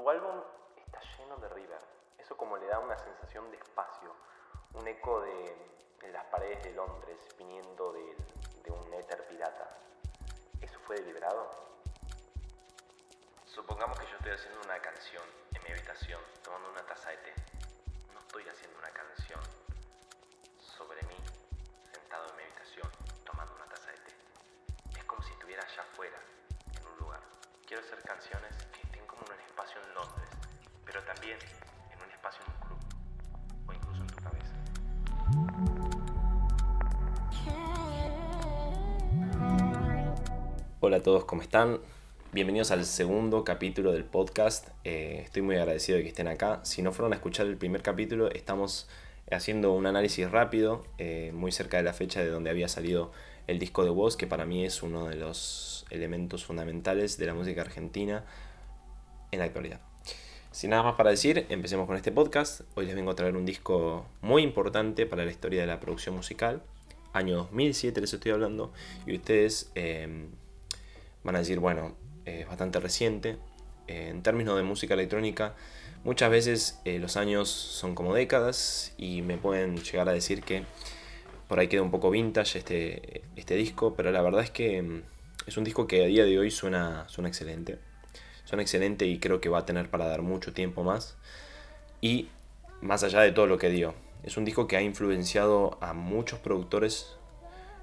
Tu álbum está lleno de river. Eso como le da una sensación de espacio, un eco de, las paredes de Londres viniendo de, de un éter pirata. ¿Eso fue deliberado? Supongamos que yo estoy haciendo una canción en mi habitación, tomando una taza de té. No estoy haciendo una canción sobre mí, sentado en mi habitación, tomando una taza de té. Es como si estuviera allá afuera, en un lugar. Quiero hacer canciones que en un espacio en Londres, pero también en un espacio en un club, o incluso en tu cabeza. Hola a todos, ¿cómo están? Bienvenidos al segundo capítulo del podcast. Eh, estoy muy agradecido de que estén acá. Si no fueron a escuchar el primer capítulo, estamos haciendo un análisis rápido, eh, muy cerca de la fecha de donde había salido el disco de voz, que para mí es uno de los elementos fundamentales de la música argentina en la actualidad. Sin nada más para decir, empecemos con este podcast. Hoy les vengo a traer un disco muy importante para la historia de la producción musical. Año 2007 les estoy hablando. Y ustedes eh, van a decir, bueno, es bastante reciente. En términos de música electrónica, muchas veces eh, los años son como décadas y me pueden llegar a decir que por ahí queda un poco vintage este, este disco, pero la verdad es que mm, es un disco que a día de hoy suena, suena excelente. Suena excelente y creo que va a tener para dar mucho tiempo más. Y más allá de todo lo que dio, es un disco que ha influenciado a muchos productores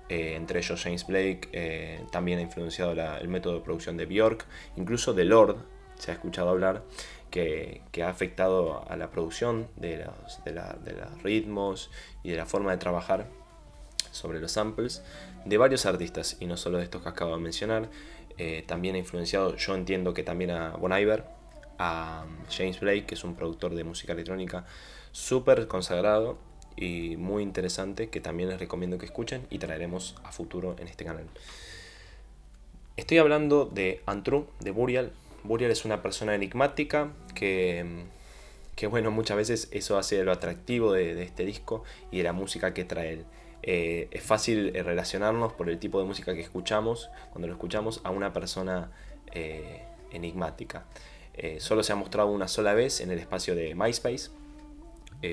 eh, entre ellos James Blake, eh, también ha influenciado el método de producción de Bjork, incluso de Lord, se ha escuchado hablar, que, ha afectado a la producción de los, de, los, ritmos y de la forma de trabajar sobre los samples de varios artistas, y no solo de estos que acabo de mencionar, eh, también ha influenciado, yo entiendo que también a Bon Iver, a James Blake, que es un productor de música electrónica súper consagrado y muy interesante que también les recomiendo que escuchen y traeremos a futuro en este canal. Estoy hablando de Antru, de Burial. Burial es una persona enigmática que, que bueno, muchas veces eso hace lo atractivo de, este disco y de la música que trae él. Eh, es fácil eh, relacionarnos por el tipo de música que escuchamos, cuando lo escuchamos, a una persona eh, enigmática. solo se ha mostrado una sola vez en el espacio de MySpace,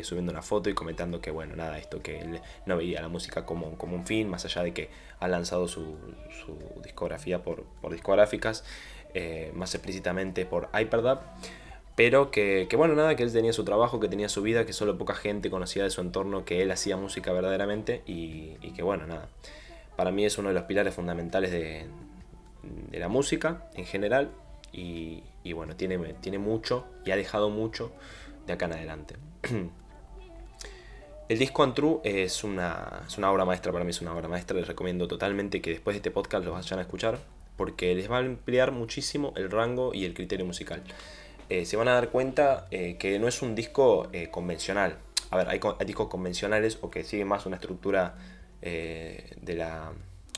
subiendo una foto y comentando que, bueno, nada, esto que él no veía la música como, como un fin, más allá de que ha lanzado su, discografía por, discográficas, eh, más explícitamente por Hyperdub. Pero que, bueno, nada, que él tenía su trabajo, que tenía su vida, que solo poca gente conocía de su entorno, que él hacía música verdaderamente y, que bueno, nada. Para mí es uno de los pilares fundamentales de, la música en general y, bueno, tiene, tiene mucho y ha dejado mucho de acá en adelante. El disco Antru es una, es una obra maestra, para mí es una obra maestra, les recomiendo totalmente que después de este podcast lo vayan a escuchar, porque les va a ampliar muchísimo el rango y el criterio musical. Eh, se van a dar cuenta eh, que no es un disco eh, convencional. A ver, hay, discos convencionales o que siguen más una estructura de la...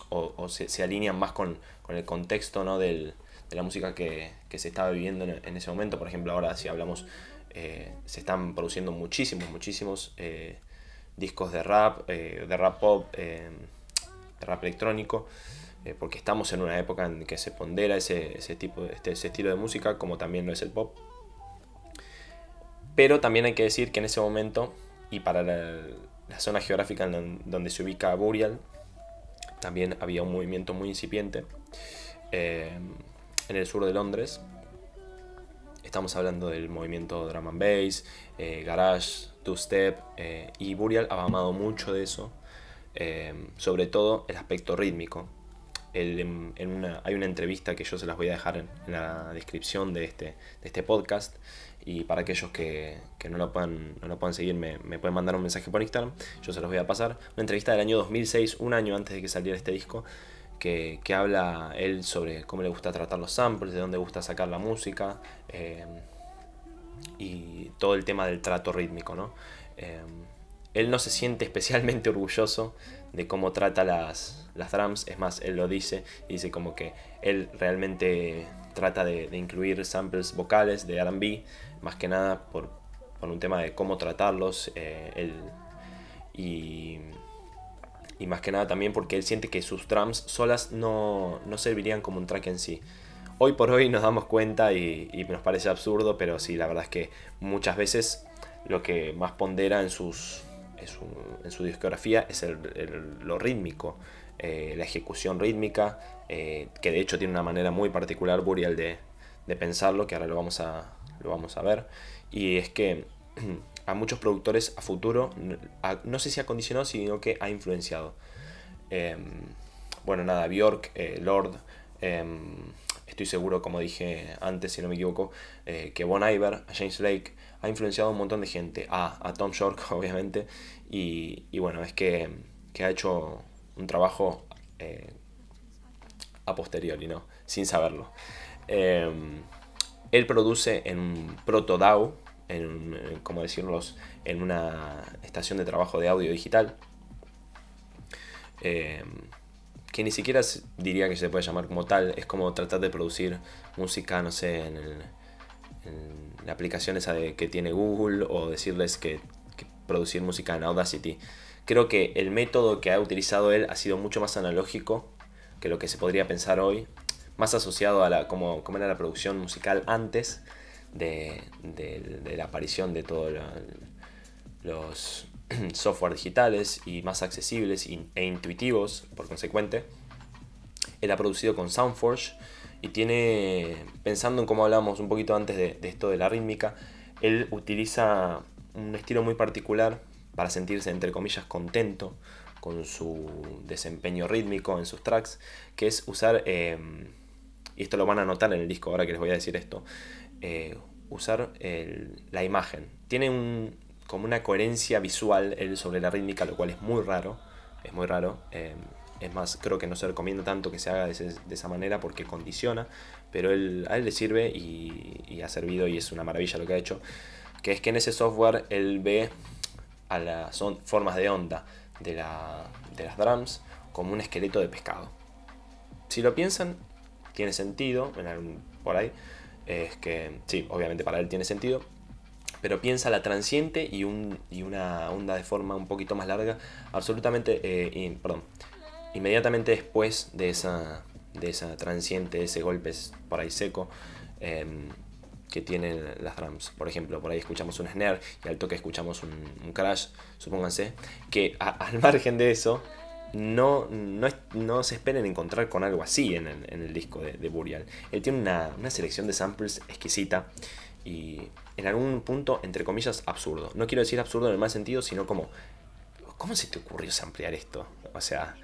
o, se, alinean más con, el contexto ¿no? de la música que, se estaba viviendo en, en, ese momento. Por ejemplo, ahora si hablamos se están produciendo muchísimos, muchísimos discos de rap, de rap pop, de rap electrónico, porque estamos en una época en que se pondera ese, tipo, este, ese estilo de música, como también lo es el pop. Pero también hay que decir que en ese momento, y para la, zona geográfica donde se ubica Burial, también había un movimiento muy incipiente en el sur de Londres, Estamos hablando del movimiento drum and bass, eh, garage, two-step, eh, y Burial ha amado mucho de eso, eh, sobre todo el aspecto rítmico. En hay una entrevista que yo se las voy a dejar en, la descripción de este, de este podcast, y para aquellos que, no, lo puedan, no lo puedan seguir me, me, pueden mandar un mensaje por Instagram, yo se los voy a pasar. Una entrevista del año 2006, un año antes de que saliera este disco, que, habla él sobre cómo le gusta tratar los samples, de dónde gusta sacar la música eh, y todo el tema del trato rítmico. ¿no? Eh, él no se siente especialmente orgulloso de cómo trata las, las drums, es más, él lo dice, dice como que él realmente trata de, incluir samples vocales de RB, más que nada por, un tema de cómo tratarlos. Eh, y y más que nada también porque él siente que sus drums solas no, servirían como un track en sí. hoy por hoy nos damos cuenta y, nos parece absurdo, pero sí, la verdad es que muchas veces lo que más pondera en, sus, en, su, discografía es lo rítmico, eh, la ejecución rítmica, eh, que de hecho tiene una manera muy particular, Burial, de, de pensarlo, que ahora lo vamos a, lo vamos a ver. Y es que a muchos productores a futuro, no sé si ha condicionado, sino que ha influenciado. Em, bueno, nada, Bjork, eh, Lord, em, estoy seguro, como dije antes, si no me equivoco, eh, que Bon Iver, James Blake, ha influenciado a un montón de gente, a, a Tom York, obviamente, y, bueno, es que, ha hecho un trabajo eh, a posteriori, ¿no? Sin saberlo. Em, él produce en un proto DAW, en, como decirlo, en una estación de trabajo de audio digital, eh, que ni siquiera diría que se puede llamar como tal, es como tratar de producir música, no sé, en, la aplicación esa de, que tiene Google o decirles que, producir música en Audacity. Creo que el método que ha utilizado él ha sido mucho más analógico que lo que se podría pensar hoy, más asociado a la, como, como era la producción musical antes de, la aparición de todos los software digitales y más accesibles e intuitivos, por consecuente. Él ha producido con Soundforge y tiene, pensando en cómo hablamos un poquito antes de, esto de la rítmica, él utiliza un estilo muy particular para sentirse, entre comillas, contento con su desempeño rítmico en sus tracks, que es usar, em, y esto lo van a notar en el disco ahora que les voy a decir esto, eh, usar la imagen. Tiene un, como una coherencia visual él sobre la rítmica, lo cual es muy raro. Es muy raro. Eh, es más, creo que no se recomienda tanto que se haga de, esa manera porque condiciona, pero él, a él le sirve y, ha servido y es una maravilla lo que ha hecho. Que es que en ese software él ve a las formas de onda de, de las drums como un esqueleto de pescado. Si lo piensan, tiene sentido, por ahí, es que sí, obviamente para él tiene sentido, pero piensa la transiente y, un, y una onda de forma un poquito más larga, absolutamente, eh, perdón, inmediatamente después de esa, de esa transiente, ese golpe por ahí seco em, que tienen las drums. Por ejemplo, por ahí escuchamos un snare y al toque escuchamos un, crash, supónganse, que al margen de eso, no, no, se esperen encontrar con algo así en el, disco de, Burial. Él tiene una, una selección de samples exquisita y en algún punto, entre comillas, absurdo. No quiero decir absurdo en el mal sentido, sino como, ¿cómo se te ocurrió ampliar esto? O sea,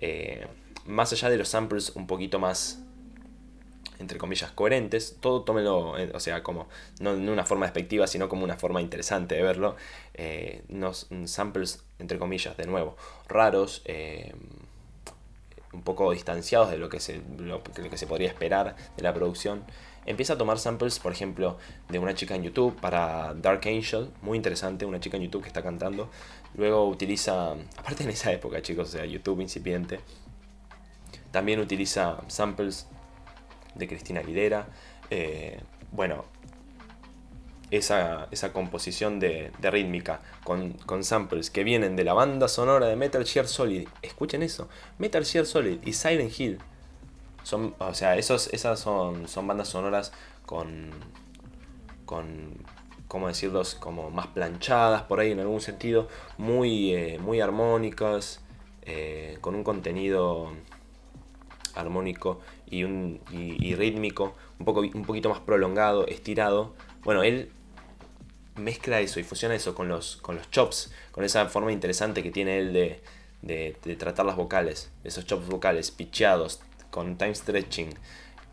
eh, más allá de los samples un poquito más, entre comillas, coherentes, todo tómelo, eh, o sea, como, no de una forma despectiva, sino como una forma interesante de verlo. Eh, unos samples, entre comillas, de nuevo, raros, un poco distanciados de lo que, se, lo que se podría esperar de la producción empieza a tomar samples, por ejemplo, de una chica en YouTube para Dark Angel, muy interesante, una chica en YouTube que está cantando. Luego utiliza, aparte en esa época, chicos, o sea, YouTube incipiente, también utiliza samples de Cristina Aguilera. Eh, bueno, esa, esa composición de, rítmica con, con, samples que vienen de la banda sonora de Metal Gear Solid. Escuchen eso, Metal Gear Solid y Silent Hill son, o sea, esos, esas son, son bandas sonoras con, con, ¿cómo decirlos? Como más planchadas por ahí en algún sentido, muy, eh, muy armónicas, eh, con un contenido armónico y, un, y, rítmico, un, poco, un poquito más prolongado, estirado. Bueno, él mezcla eso y fusiona eso con los, con los chops, con esa forma interesante que tiene él de, de, de tratar las vocales, esos chops vocales, pitcheados, con time stretching.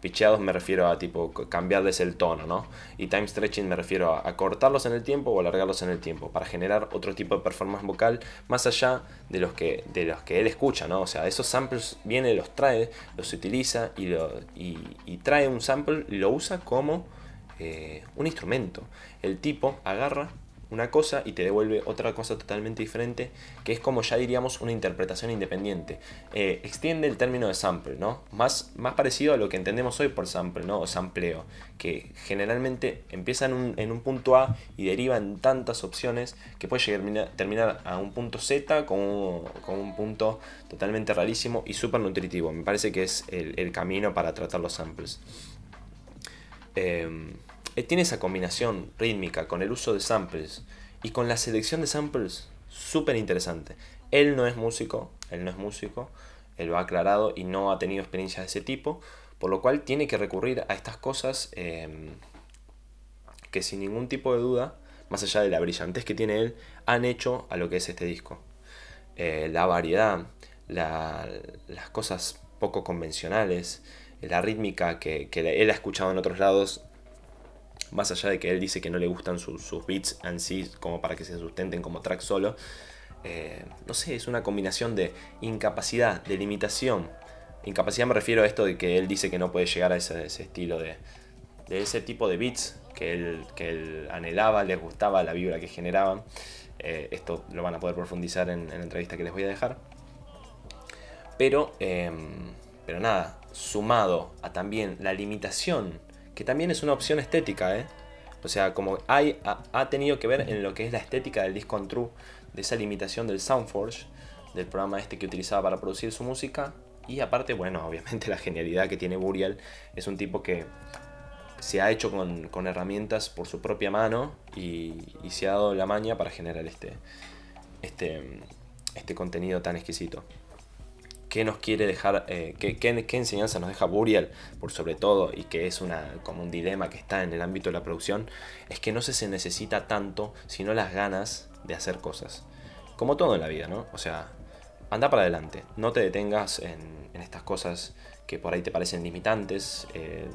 Picheados me refiero a tipo cambiarles el tono, ¿no? Y time stretching me refiero a, cortarlos en el tiempo o alargarlos en el tiempo para generar otro tipo de performance vocal más allá de los que, de los que él escucha, ¿no? O sea, esos samples viene, los trae, los utiliza y, lo, y, trae un sample y lo usa como eh, un instrumento. El tipo agarra una cosa y te devuelve otra cosa totalmente diferente, que es como ya diríamos una interpretación independiente. Eh, extiende el término de sample, ¿no? Más, más parecido a lo que entendemos hoy por sample, ¿no? O sampleo, que generalmente empieza en un, en un punto A y deriva en tantas opciones que puede llegar, terminar a un punto Z con, un punto totalmente rarísimo y súper nutritivo. Me parece que es el, camino para tratar los samples. eh, tiene esa combinación rítmica con el uso de samples y con la selección de samples súper interesante. Él no es músico, él no es músico, él lo ha aclarado y no ha tenido experiencias de ese tipo, por lo cual tiene que recurrir a estas cosas em, que sin ningún tipo de duda, más allá de la brillantez que tiene él, han hecho a lo que es este disco. Eh, la variedad, las cosas poco convencionales, la rítmica que, él ha escuchado en otros lados, más allá de que él dice que no le gustan sus beats en sí como para que se sustenten como track solo, eh, no sé, es una combinación de incapacidad, de limitación. Incapacidad me refiero a esto de que él dice que no puede llegar a ese, estilo de, de, ese tipo de beats que él, que él anhelaba, les gustaba la vibra que generaban. Eh, esto lo van a poder profundizar en, la entrevista que les voy a dejar. Pero, em, pero nada, sumado a también la limitación, que también es una opción estética, ¿eh? O sea, como hay, ha, tenido que ver en lo que es la estética del disco on True, de esa limitación del Soundforge, del programa este que utilizaba para producir su música. Y aparte, bueno, obviamente la genialidad que tiene Burial es un tipo que se ha hecho con, herramientas por su propia mano y, se ha dado la maña para generar este, este, este contenido tan exquisito. ¿Qué nos quiere dejar, eh, qué, qué, enseñanza nos deja Burial, por sobre todo, y que es una, como un dilema que está en el ámbito de la producción, es que no se, se necesita tanto, sino las ganas de hacer cosas. Como todo en la vida, ¿no? O sea, anda para adelante, no te detengas en, estas cosas que por ahí te parecen limitantes. Eh,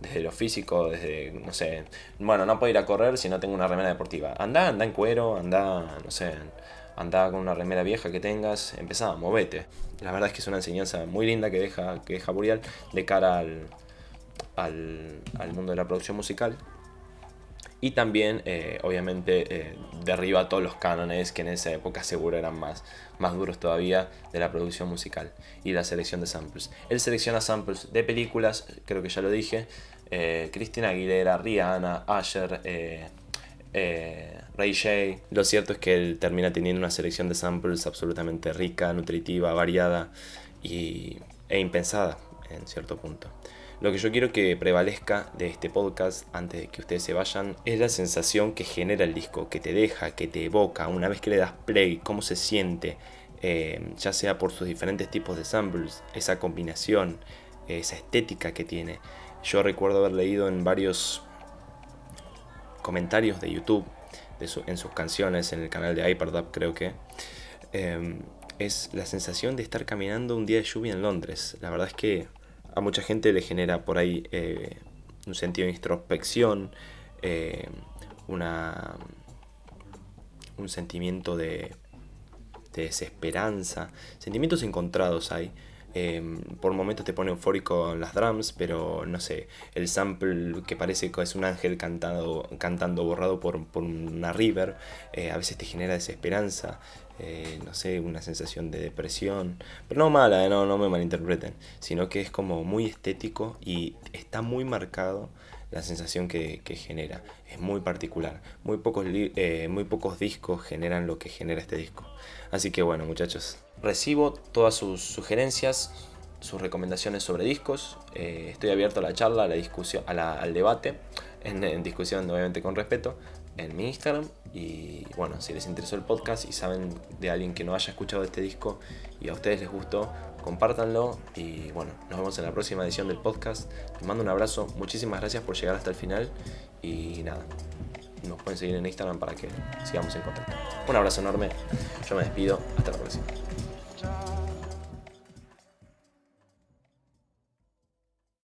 desde lo físico, desde, no sé, bueno, no puedo ir a correr si no tengo una remera deportiva. Anda, anda en cuero, anda, no sé, anda con una remera vieja que tengas, empezá, movete. La verdad es que es una enseñanza muy linda que deja, que deja Burial de cara al, al, al mundo de la producción musical. Y también, eh, obviamente, eh, derriba todos los cánones que en esa época seguro eran más, más duros todavía de la producción musical y la selección de samples. Él selecciona samples de películas, creo que ya lo dije, eh, Cristina Aguilera, Rihanna, Asher, Ray J. Lo cierto es que él termina teniendo una selección de samples absolutamente rica, nutritiva, variada y, e impensada en cierto punto. Lo que yo quiero que prevalezca de este podcast antes de que ustedes se vayan es la sensación que genera el disco, que te deja, que te evoca una vez que le das play, cómo se siente, eh, ya sea por sus diferentes tipos de samples, esa combinación, esa estética que tiene. Yo recuerdo haber leído en varios comentarios de YouTube, en sus canciones, en el canal de Hyperdub creo que, eh, es la sensación de estar caminando un día de lluvia en Londres. La verdad es que a mucha gente le genera por ahí eh, un sentido de introspección, eh, una, un sentimiento de, desesperanza, sentimientos encontrados hay. Em, por momentos te pone eufórico en las drums, pero no sé, el sample que parece que es un ángel cantando, cantando borrado por, por una river, eh, a veces te genera desesperanza. Eh, no sé, una sensación de depresión, pero no mala, eh, no, no me malinterpreten, sino que es como muy estético y está muy marcado la sensación que, genera, es muy particular, muy pocos, muy pocos discos generan lo que genera este disco. Así que bueno muchachos, recibo todas sus sugerencias, sus recomendaciones sobre discos, estoy abierto a la charla, a la discusión, al debate, en discusión obviamente con respeto, en mi Instagram. Y bueno, si les interesó el podcast y saben de alguien que no haya escuchado este disco y a ustedes les gustó, compártanlo. Y bueno, nos vemos en la próxima edición del podcast. Les mando un abrazo, muchísimas gracias por llegar hasta el final. Y nada, nos pueden seguir en Instagram para que sigamos en contacto. Un abrazo enorme, yo me despido, hasta la próxima.